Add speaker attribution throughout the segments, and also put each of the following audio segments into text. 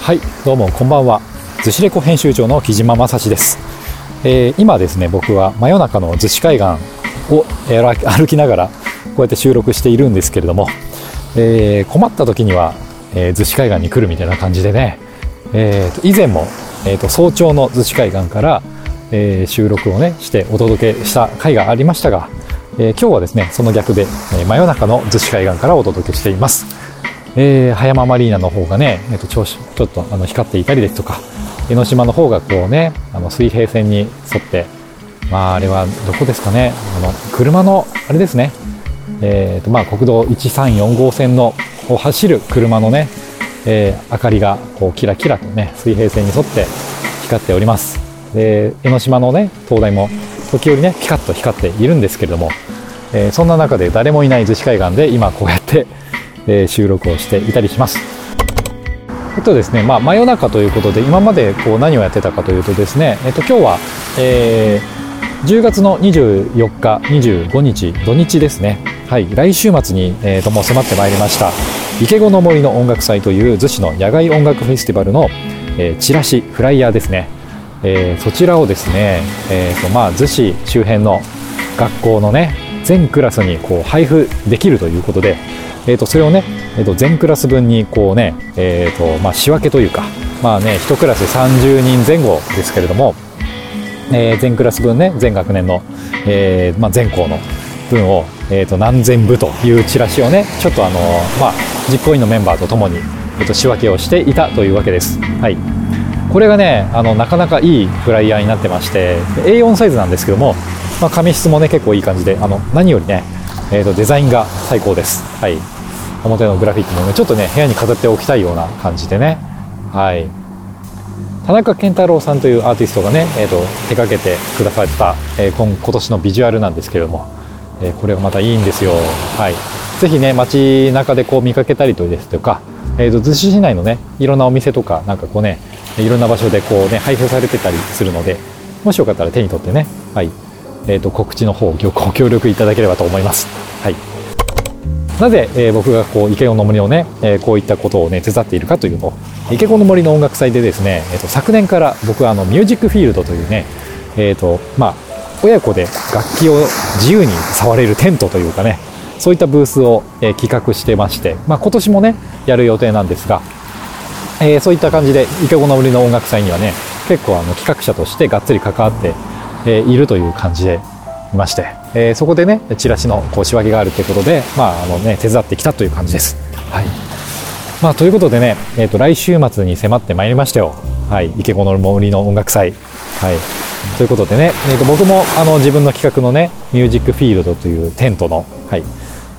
Speaker 1: はいどうもこんばんは。逗子レコ編集長の木島正史です、えー、今ですね僕は真夜中の逗子海岸を歩きながらこうやって収録しているんですけれども、えー、困った時には、えー、逗子海岸に来るみたいな感じでね、えー、と以前も、えー、と早朝の逗子海岸から、えー、収録をねしてお届けした回がありましたが、えー、今日はですねその逆で、えー、真夜中の逗子海岸からお届けしています、えー、葉山マリーナの方がね、えー、と調子ちょっとあの光っていたりですとか江ノ島の方がこうねあの水平線に沿ってまああれはどこですかね。あの車のあれですね。えーとまあ、国道134号線のを走る車のね、えー、明かりがこうキラキラとね水平線に沿って光っております。で江ノ島のね灯台も時折ねピカッと光っているんですけれども、えー、そんな中で誰もいない逗子海岸で今こうやって、えー、収録をしていたりします。えっとですねまあ真夜中ということで今までこう何をやってたかというとですねえっと今日は、えー、10月の24日25日土日ですね。はい来週末に、えー、とも迫ってまいりました。池子の森の音楽祭という逗子の野外音楽フェスティバルの、えー、チラシフライヤーですね、えー、そちらをですね、えーとまあ、逗子周辺の学校のね全クラスにこう配布できるということで、えー、とそれをね、えー、と全クラス分にこうね、えーとまあ、仕分けというかまあね1クラス30人前後ですけれども、えー、全クラス分ね全学年の、えーまあ、全校の分を、えー、と何千部というチラシをねちょっとあの、まあ、実行委員のメンバーとともに、えー、と仕分けをしていたというわけです。はいこれがねあのなかなかいいフライヤーになってまして A4 サイズなんですけども、まあ、紙質もね結構いい感じであの何よりね、えー、とデザインが最高です、はい、表のグラフィックもねちょっとね部屋に飾っておきたいような感じでね。はい。田中健太郎さんというアーティストがね、えーと、手掛けてくださった、えー、今今年のビジュアルなんですけれども、えー、これがまたいいんですよ。はい。ぜひね街中でこう見かけたりとですとか、えーと、逗子市内のねいろんなお店とかなんかこうねいろんな場所でこうね配布されてたりするのでもしよかったら手に取ってね、はい。えーと、告知の方ご協力いただければと思います。はいなぜ、えー、僕がこう池子の森のね、えー、こういったことをね手伝っているかというと池子の森の音楽祭でですね、えーと、昨年から僕はあのミュージックフィールドというね、えーとまあ、親子で楽器を自由に触れるテントというかねそういったブースを、えー、企画してまして、まあ、今年もねやる予定なんですがえー、そういった感じで池子の森の音楽祭にはね結構あの企画者としてがっつり関わって、え、いるという感じでいまして、え、そこでねチラシのこう仕分けがあるということで、まああのね、手伝ってきたという感じです。はい。まあ、ということでね、えーと、来週末に迫ってまいりましたよ、はい、池子の森の音楽祭。はい。ということでね、えー、と僕もあの自分の企画のねミュージックフィールドというテントの、はい。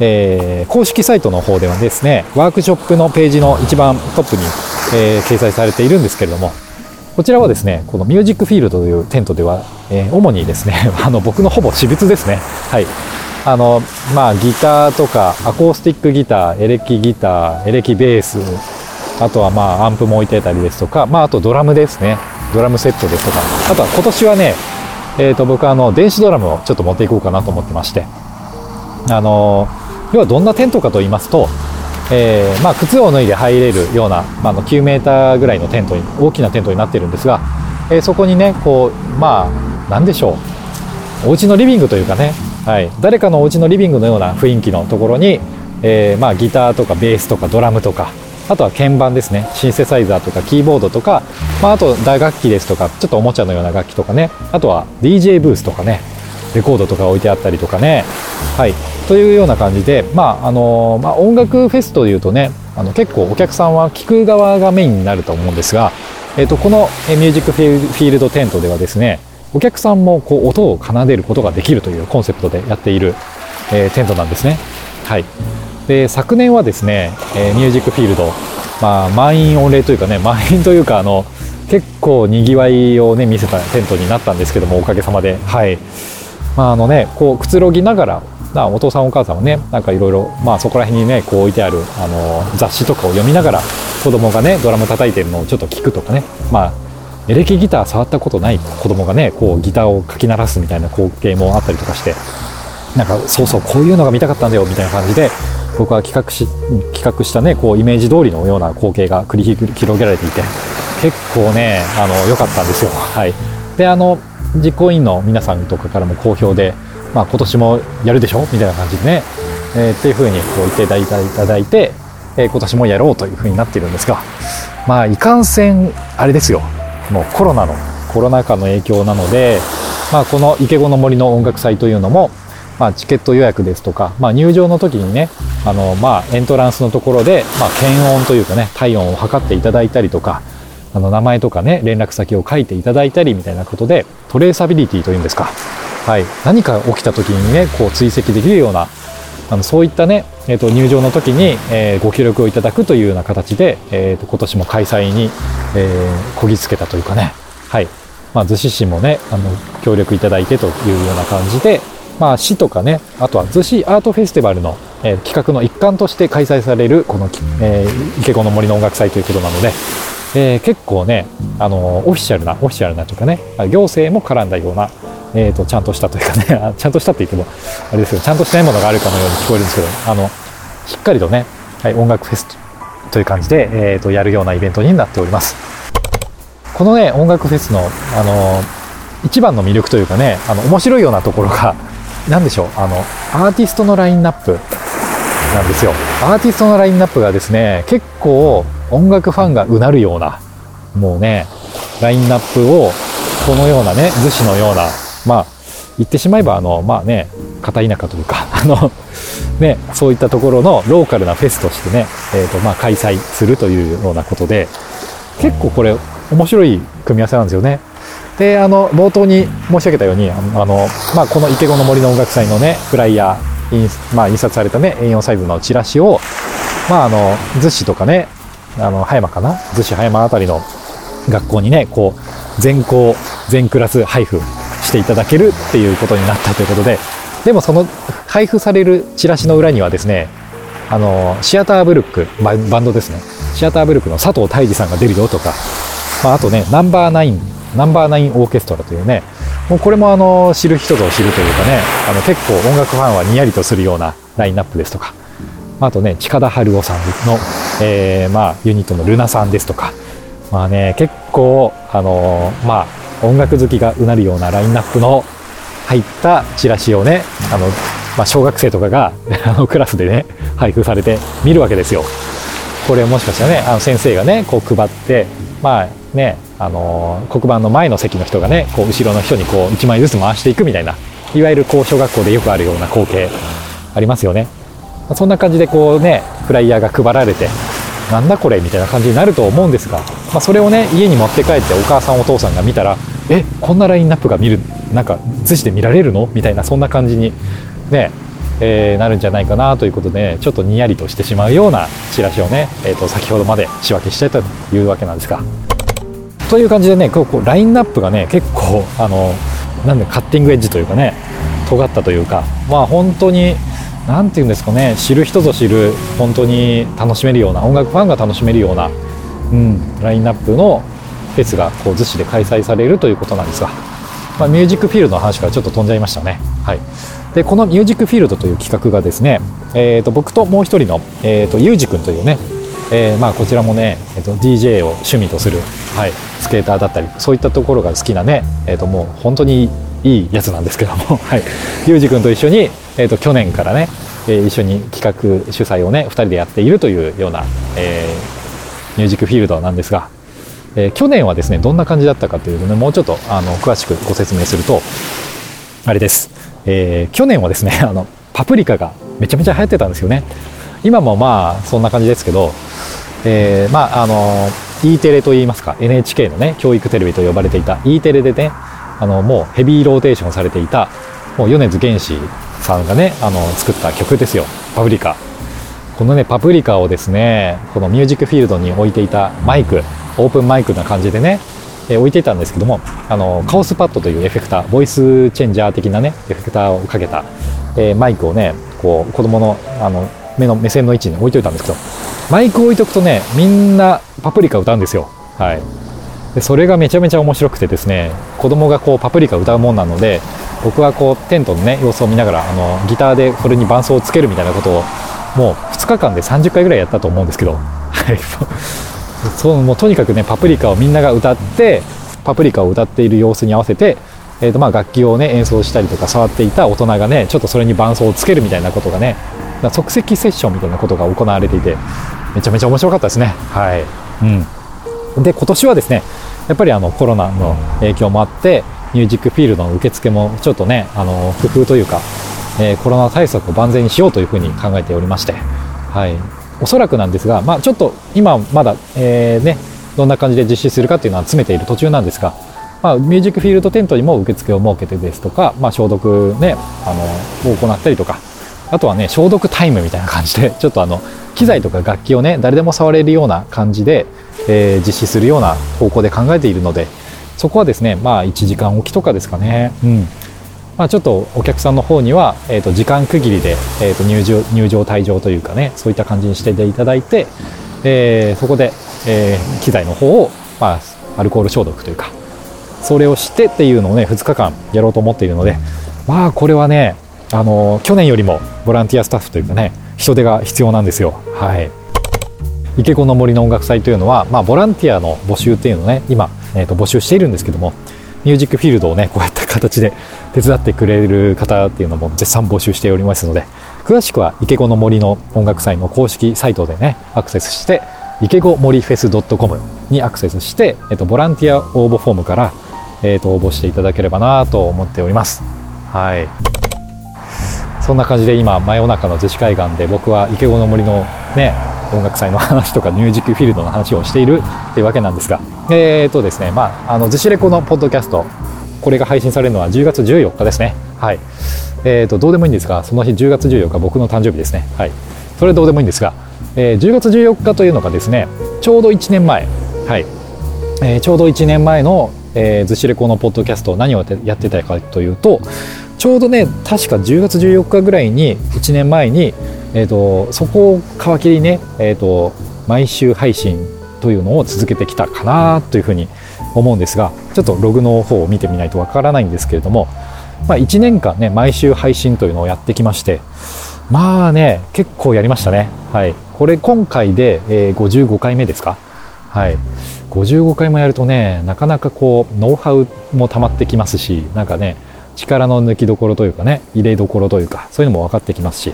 Speaker 1: えー、公式サイトの方ではですねワークショップのページの一番トップにえー、掲載されているんですけれどもこちらはですねこのミュージックフィールドというテントでは、えー、主にですね あの僕のほぼ私物ですね。はい。あのまあギターとかアコースティックギターエレキギターエレキベースあとはまあアンプも置いてたりですとかまああとドラムですね。ドラムセットですとか。あとは今年はねえー、と僕はあの電子ドラムをちょっと持っていこうかなと思ってまして。あの要はどんなテントかと言いますとえー、まあ、靴を脱いで入れるような、まあ、の9メーターぐらいのテントに大きなテントになっているんですが、えー、そこにねこうまあ何でしょう。お家のリビングというかね、はい、誰かのお家のリビングのような雰囲気のところに、えー、まあ、ギターとかベースとかドラムとかあとは鍵盤ですね。シンセサイザーとかキーボードとか、まあ、あと打楽器ですとかちょっとおもちゃのような楽器とかね。あとは DJ ブースとかね。レコードとか置いてあったりとかね。はい。というような感じで、まああのまあ、音楽フェスというとねあの結構お客さんは聞く側がメインになると思うんですが、えー、とこのミュージックフィールドテントではですねお客さんもこう音を奏でることができるというコンセプトでやっている、えー、テントなんですね。はい、で昨年はですね、えー、ミュージックフィールド、まあ、満員御礼というかね満員というかあの結構にぎわいをね見せたテントになったんですけどもおかげさまで。はい。まああのねこうくつろぎながらなお父さんお母さんはねなんかいろいろまあそこら辺にねこう置いてあるあの雑誌とかを読みながら子供がねドラム叩いてるのをちょっと聞くとかねまあエレキギター触ったことない子供がねこうギターをかき鳴らすみたいな光景もあったりとかしてなんかそうそうこういうのが見たかったんだよみたいな感じで僕は企画し企画したねこうイメージ通りのような光景が繰り広げられていて結構ねあの良かったんですよ。はい、であの実行委員の皆さんとかからも好評で、まあ、今年もやるでしょ？みたいな感じでね、えー、っていうふうにこう言っていただいて、えー、今年もやろうというふうになっているんですがまあいかんせんあれですよ。もうコロナのコロナ禍の影響なので、まあ、この池子の森の音楽祭というのも、まあ、チケット予約ですとか、まあ、入場の時にねあの、まあ、エントランスのところで、まあ、検温というかね体温を測っていただいたりとかあの名前とかね連絡先を書いていただいたりみたいなことでトレーサビリティというんですか、はい、何か起きた時にねこう追跡できるようなあのそういったね、えー、と入場の時に、え、ご協力をいただくというような形で、えー、と今年も開催に、え、こぎつけたというかね、はい。まあ、逗子市もねあの協力いただいてというような感じで、まあ、市とかねあとは逗子アートフェスティバルの、えー、企画の一環として開催されるこの、えー、池子の森の音楽祭ということなので、えー、結構ねあのオフィシャルなオフィシャルなというかね行政も絡んだような、えーと、ちゃんとしたというかね ちゃんとしたって言ってもあれですけどちゃんとしないものがあるかのように聞こえるんですけどあのしっかりとね、はい、音楽フェスという感じで、えーと、やるようなイベントになっております。このね音楽フェスのあの一番の魅力というかねあの面白いようなところが 何でしょうあのアーティストのラインナップなんですよ。アーティストのラインナップがですね結構音楽ファンがうなるようなもうねラインナップをこのようなね逗子のようなまあ言ってしまえばあのまあね片田舎というか あのねそういったところのローカルなフェスとしてね、えーとまあ、開催するというようなことで結構これ面白い組み合わせなんですよね。であの冒頭に申し上げたようにあの、まあ、この池子の森の音楽祭のねフライヤーまあ、印刷されたね A4 サイズのチラシを、まあ、あの逗子とかねあの葉山かな？逗子葉山あたりの学校にねこう全校全クラス配布していただけるっていうことになったということででもその配布されるチラシの裏にはですねあのシアターブルックバンドですね。シアターブルックの佐藤泰治さんが出るよとか、まあ、あとねナンバーナインナンバーナインオーケストラというねもうこれもあの知る人ぞ知るというかねあの結構音楽ファンはにやりとするようなラインナップですとかあとね近田春夫さんの、えー、まあ、ユニットのルナさんですとかまあね結構あの、まあ音楽好きがうなるようなラインナップの入ったチラシをねあの、まあ、小学生とかが あのクラスでね配布されて見るわけですよ。これもしかしたらねあの先生がねこう配ってまあねあの黒板の前の席の人がねこう後ろの人にこう1枚ずつ回していくみたいないわゆるこう小学校でよくあるような光景ありますよね。そんな感じでこうねフライヤーが配られてなんだこれみたいな感じになると思うんですが、まあ、それをね家に持って帰ってお母さんお父さんが見たらえこんなラインナップが見るなんか図紙で見られるの？みたいなそんな感じにねえー、なるんじゃないかなということで、ちょっとにやりとしてしまうようなチラシをね、えー、と先ほどまで仕分けしてたというわけなんですが。という感じでねこうラインナップがね結構あのなんでカッティングエッジというかね尖ったというかまあ本当に何て言うんですかね知る人ぞ知る本当に楽しめるような音楽ファンが楽しめるような、うん、ラインナップのフェスがこう逗子で開催されるということなんですが、まあ、ミュージックフィールドの話からちょっと飛んじゃいましたね。はい、でこのミュージックフィールドという企画がですね、えー、と僕ともう一人の、えー、とユージ君というね、えー、まあこちらもね、えー、と DJ を趣味とする、はい、スケーターだったりそういったところが好きなね、えー、ともう本当にいいやつなんですけども、はい、ユージ君と一緒に、えー、と去年からね、えー、一緒に企画主催をね2人でやっているというような、えー、ミュージックフィールドなんですが、えー、去年はですねどんな感じだったかというとねもうちょっとあの詳しくご説明するとあれです、えー、去年はですね あのパプリカがめちゃめちゃ流行ってたんですよね。今もまあそんな感じですけど、えー、まああの E テレといいますか NHK のね教育テレビと呼ばれていた E テレでねあのもうヘビーローテーションされていたもう米津玄師さんがねあの作った曲ですよ「パプリカ」このねパプリカをですねこのミュージックフィールドに置いていたマイクオープンマイクな感じでね、え置いていたんですけどもあのカオスパッドというエフェクターボイスチェンジャー的なねエフェクターをかけた、えー、マイクをねこう子供のあの目の目線の位置に置いといたんですけどマイクを置いとくとねみんなパプリカ歌うんですよ。はい。でそれがめちゃめちゃ面白くてですね子供がこうパプリカ歌うもんなので僕はこうテントのね様子を見ながらあのギターでそれに伴奏をつけるみたいなことをもう2日間で30回ぐらいやったと思うんですけど、はい、そうもうとにかくねパプリカをみんなが歌ってパプリカを歌っている様子に合わせて、えーとまあ、楽器をね演奏したりとか触っていた大人がねちょっとそれに伴奏をつけるみたいなことがね即席セッションみたいなことが行われていてめちゃめちゃ面白かったですね。はい、うん、で今年はですねやっぱりあのコロナの影響もあってミュージックフィールドの受付もちょっとねあの工夫というか、えー、コロナ対策を万全にしようというふうに考えておりまして、はい、おそらくなんですが、まあ、ちょっと今まだ、えー、ね、どんな感じで実施するかっていうのは詰めている途中なんですが、まあ、ミュージックフィールドテントにも受付を設けてですとか、まあ、消毒、ね、あのを行ったりとかあとはね消毒タイムみたいな感じでちょっとあの機材とか楽器をね誰でも触れるような感じで、えー、実施するような方向で考えているのでそこはですねまあ1時間おきとかですかね、うん。まあ、ちょっとお客さんの方には、えー、と時間区切りで、えー、と入場入場退場というかねそういった感じにしていただいて、えー、そこで、えー、機材の方を、まあ、アルコール消毒というかそれをしてっていうのをね2日間やろうと思っているのでまあこれはねあの去年よりもボランティアスタッフというかね人手が必要なんですよ。はい。池子の森の音楽祭というのは、まあ、ボランティアの募集っていうのをね今、えー、と募集しているんですけどもミュージックフィールドをね こうやった形で手伝ってくれる方っていうのも絶賛募集しておりますので詳しくは池子の森の音楽祭の公式サイトでねアクセスして池子森フェス .com にアクセスして、えっと、ボランティア応募フォームから、えっと、応募していただければなと思っております。はい。そんな感じで今真夜中の逗子海岸で僕は池子の森のね音楽祭の話とかミュージックフィールドの話をしているっていうわけなんですが。えっ、ー、とですねまああの逗子レコのポッドキャストこれが配信されるのは10月14日ですね。はい。えーと、どうでもいいんですがその日10月14日僕の誕生日ですね。はい。それどうでもいいんですが、えー、10月14日というのがですねちょうど1年前。はい、えー、ちょうど1年前のえー、ずしレコのポッドキャスト何をやってたかというとちょうどね確か10月14日ぐらいに1年前に、えーと、そこを皮切りね、えーと毎週配信というのを続けてきたかなというふうに思うんですがちょっとログの方を見てみないとわからないんですけれども、まあ、1年間ね毎週配信というのをやってきましてまあね結構やりましたね。はい。これ今回で、えー、55回目ですか？はい。55回もやるとねなかなかこうノウハウもたまってきますしなんかね力の抜きどころというかね入れどころというかそういうのも分かってきますし、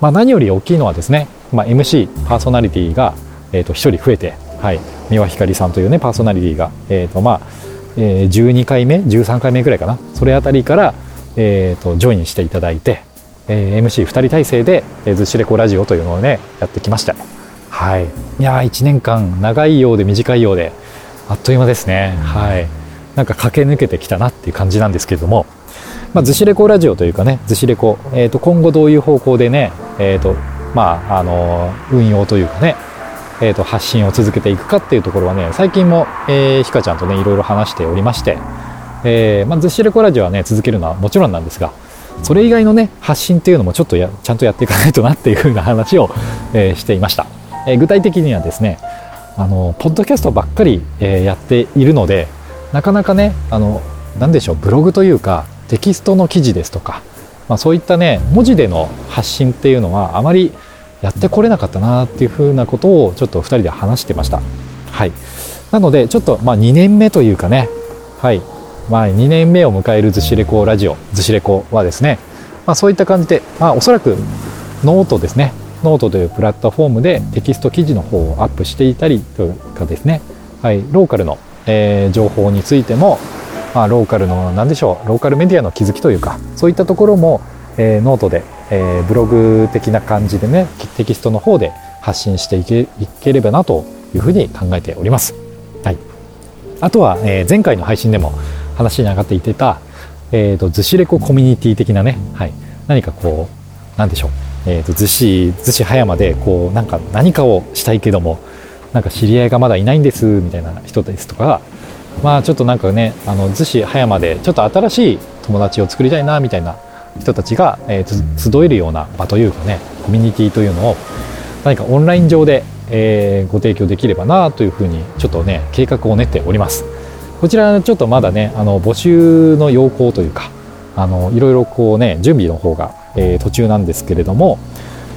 Speaker 1: まあ、何より大きいのはですね、まあ、MC パーソナリティが、えー、と1人増えてはい三輪ひかりさんというねパーソナリティが、えーとまあえー、12回目13回目ぐらいかなそれあたりから、えーと、ジョインしていただいて、えー、MC2 人体制で「ずっしレコラジオ」というのをねやってきました。はい。いや1年間長いようで短いようであっという間ですね。はい。なんか駆け抜けてきたなっていう感じなんですけれどもまあ、ずしレコラジオというかね、ずしレコ、えー、と今後どういう方向でね、えーとまあ、あの運用というかね、えー、と発信を続けていくかっていうところはね最近も、えー、ひかちゃんとねいろいろ話しておりまして、えーまあ、ずっしりコラジオはね続けるのはもちろんなんですがそれ以外のね発信っていうのもちょっとやちゃんとやっていかないとなっていうふうな話を、えー、していました、えー、具体的にはですねあのポッドキャストばっかり、えー、やっているのでなかなかねあの何でしょうブログというかテキストの記事ですとか、まあ、そういったね文字での発信っていうのはあまりやってこれなかったなっていうふうなことをちょっと2人で話してました。はい、なのでちょっとまあ2年目というかね、はい。まあ、2年目を迎えるずしレコラジオずしレコはですね、まあ、そういった感じで、まあ、おそらくノートですね。ノートというプラットフォームでテキスト記事の方をアップしていたりとかですね、はい、ローカルの、えー、情報についても、まあ、ローカルの何でしょう。ローカルメディアの気づきというかそういったところも、えー、ノートでえー、ブログ的な感じでねテキストの方で発信していけいければなというふうに考えております。はい、あとは、えー、前回の配信でも話に上がっていてた、えーと、逗子レココミュニティ的なね、はい、何かこうなんでしょう、えーと、逗子逗子葉山でこうなんか何かをしたいけどもなんか知り合いがまだいないんですみたいな人ですとかまあちょっとなんかねあの逗子葉山でちょっと新しい友達を作りたいなみたいな人たちが、えー、集えるような場というかねコミュニティというのを何かオンライン上で、えー、ご提供できればなというふうにちょっとね計画を練っております。こちらちょっとまだねあの募集の要項というかあのいろいろこうね準備の方が、えー、途中なんですけれども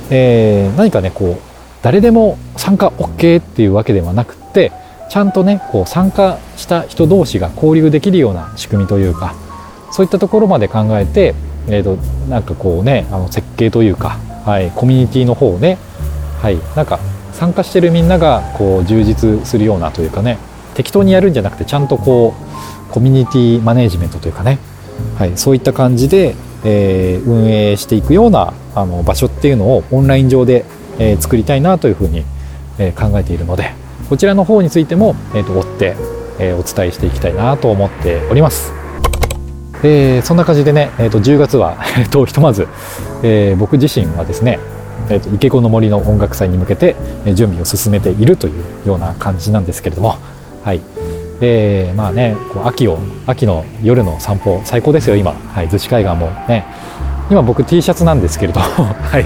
Speaker 1: えー、何かねこう誰でも参加 OK っていうわけではなくてちゃんとねこう参加した人同士が交流できるような仕組みというかそういったところまで考えて、えーと、なんかこうねあの設計というか、はい、コミュニティの方をね、はい、なんか参加してるみんながこう充実するようなというかね適当にやるんじゃなくてちゃんとこうコミュニティマネジメントというかね、はい、そういった感じで、えー、運営していくようなあの場所っていうのをオンライン上で、えー、作りたいなというふうに、え、考えているのでこちらの方についても、えーと、追って、えお伝えしていきたいなと思っております。えー、そんな感じでね、えー、と10月は、えー、とひとまず、えー、僕自身はですね、えー、と池子の森の音楽祭に向けて、え準備を進めているというような感じなんですけれども、はい、えー、まあねこう秋を秋の夜の散歩最高ですよ今、はい、逗子海岸もね。今僕 T シャツなんですけれど はい。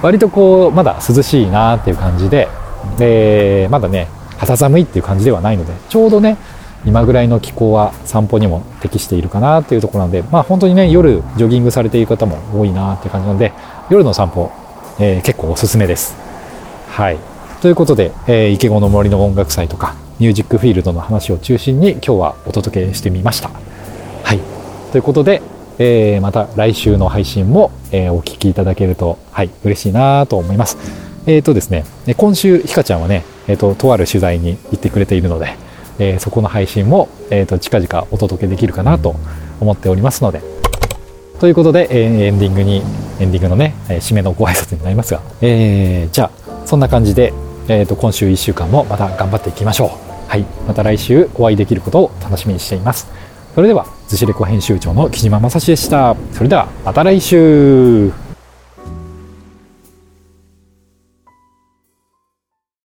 Speaker 1: 割とこうまだ涼しいなっていう感じででまだね肌寒いっていう感じではないのでちょうどね今ぐらいの気候は散歩にも適しているかなっていうところなのでまあ本当にね夜ジョギングされている方も多いなっていう感じなので夜の散歩、えー、結構おすすめです。はいということで、えー、池子の森の音楽祭とかミュージックフィールドの話を中心に今日はお届けしてみました。はい。ということで、えー、また来週の配信も、え、お聞きいただけると、はい、嬉しいなと思います。えっ、ー、とですね、今週、ひかちゃんはね、えっ、と、とある取材に行ってくれているので、えそこの配信も、えっ、と、近々お届けできるかなと思っておりますので、ということで、えエンディングに、エンディングのね、え締めのご挨拶になりますが、えじゃあ、そんな感じで、えー、と今週1週間もまた頑張っていきましょう。はい、また来週お会いできることを楽しみにしています。それでは、逗子レコ編集長の木島正史でした。それでは、また来週